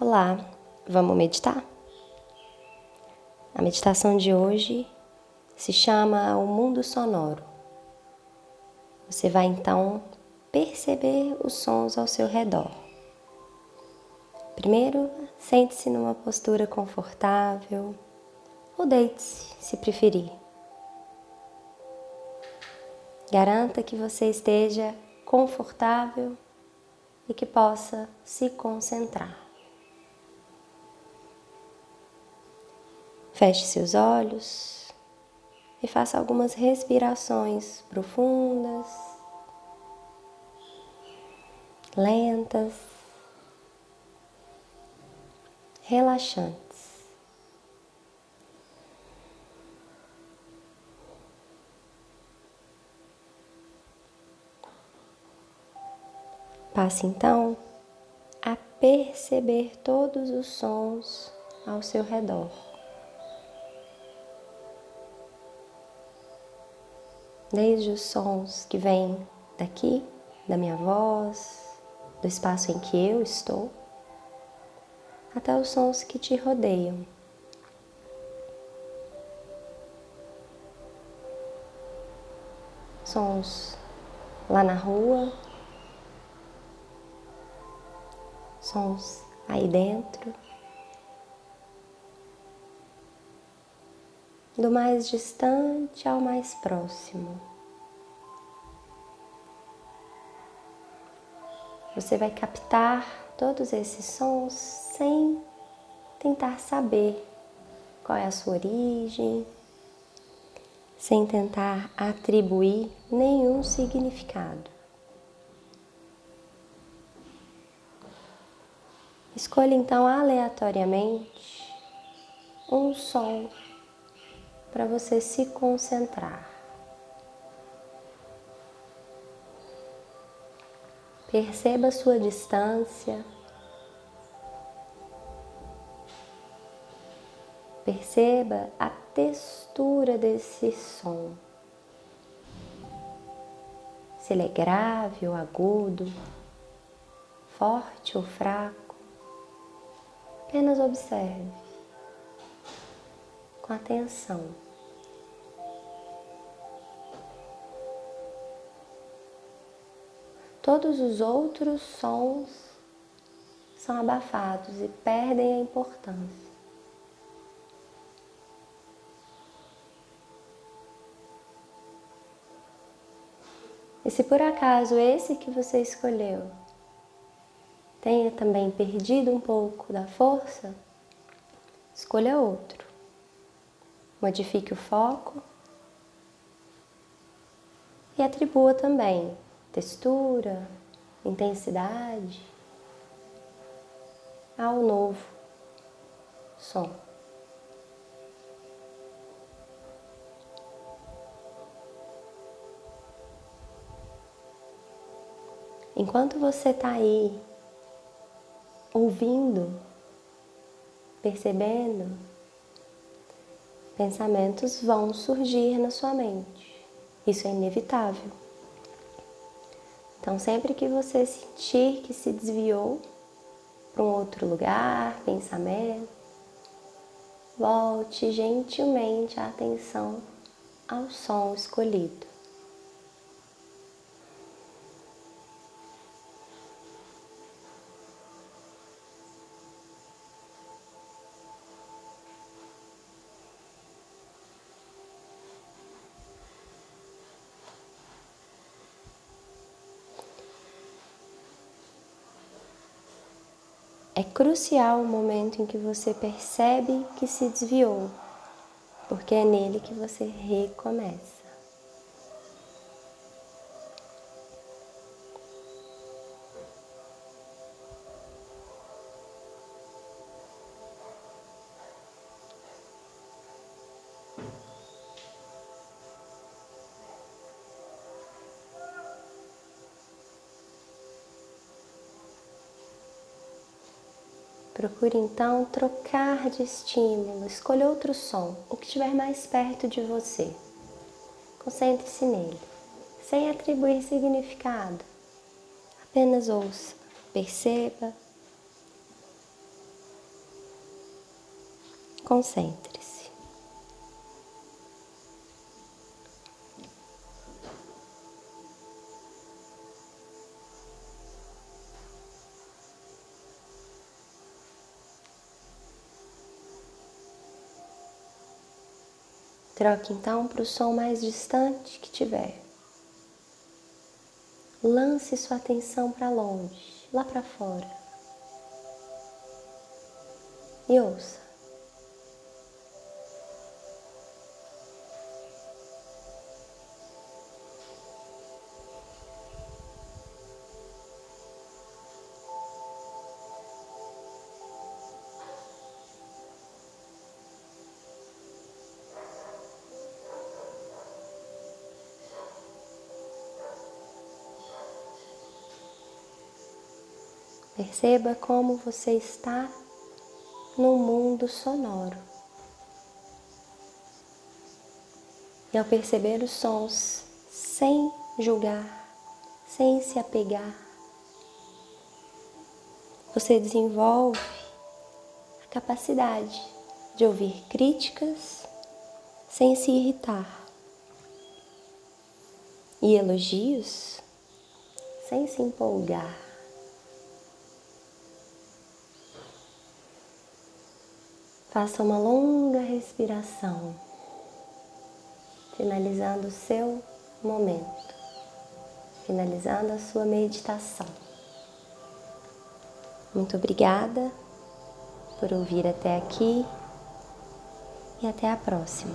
Olá, vamos meditar? A meditação de hoje se chama O Mundo Sonoro. Você vai então perceber os sons ao seu redor. Primeiro, sente-se numa postura confortável ou deite-se, se preferir. Garanta que você esteja confortável e que possa se concentrar. Feche seus olhos e faça algumas respirações profundas, lentas, relaxantes. Passe então a perceber todos os sons ao seu redor. Desde os sons que vêm daqui, da minha voz, do espaço em que eu estou, até os sons que te rodeiam. Sons lá na rua, sons aí dentro. Do mais distante ao mais próximo. Você vai captar todos esses sons sem tentar saber qual é a sua origem, sem tentar atribuir nenhum significado. Escolha então aleatoriamente um som para você se concentrar. Perceba a sua distância. Perceba a textura desse som. Se ele é grave ou agudo, forte ou fraco. Apenas observe com atenção. Todos os outros sons são abafados e perdem a importância. E se por acaso esse que você escolheu tenha também perdido um pouco da força, escolha outro. Modifique o foco e atribua também textura, intensidade ao novo som. Enquanto você está aí ouvindo, percebendo, pensamentos vão surgir na sua mente. Isso é inevitável. Então, sempre que você sentir que se desviou para um outro lugar, pensamento, volte gentilmente a atenção ao som escolhido. É crucial o momento em que você percebe que se desviou, porque é nele que você recomeça. Procure então trocar de estímulo, escolha outro som, o que estiver mais perto de você. Concentre-se nele, sem atribuir significado. Apenas ouça, perceba, concentre. Troque então para o som mais distante que tiver. Lance sua atenção para longe, lá para fora. E ouça. Perceba como você está no mundo sonoro. E ao perceber os sons, sem julgar, sem se apegar, você desenvolve a capacidade de ouvir críticas sem se irritar e elogios sem se empolgar. Faça uma longa respiração, finalizando o seu momento, finalizando a sua meditação. Muito obrigada por ouvir até aqui e até a próxima.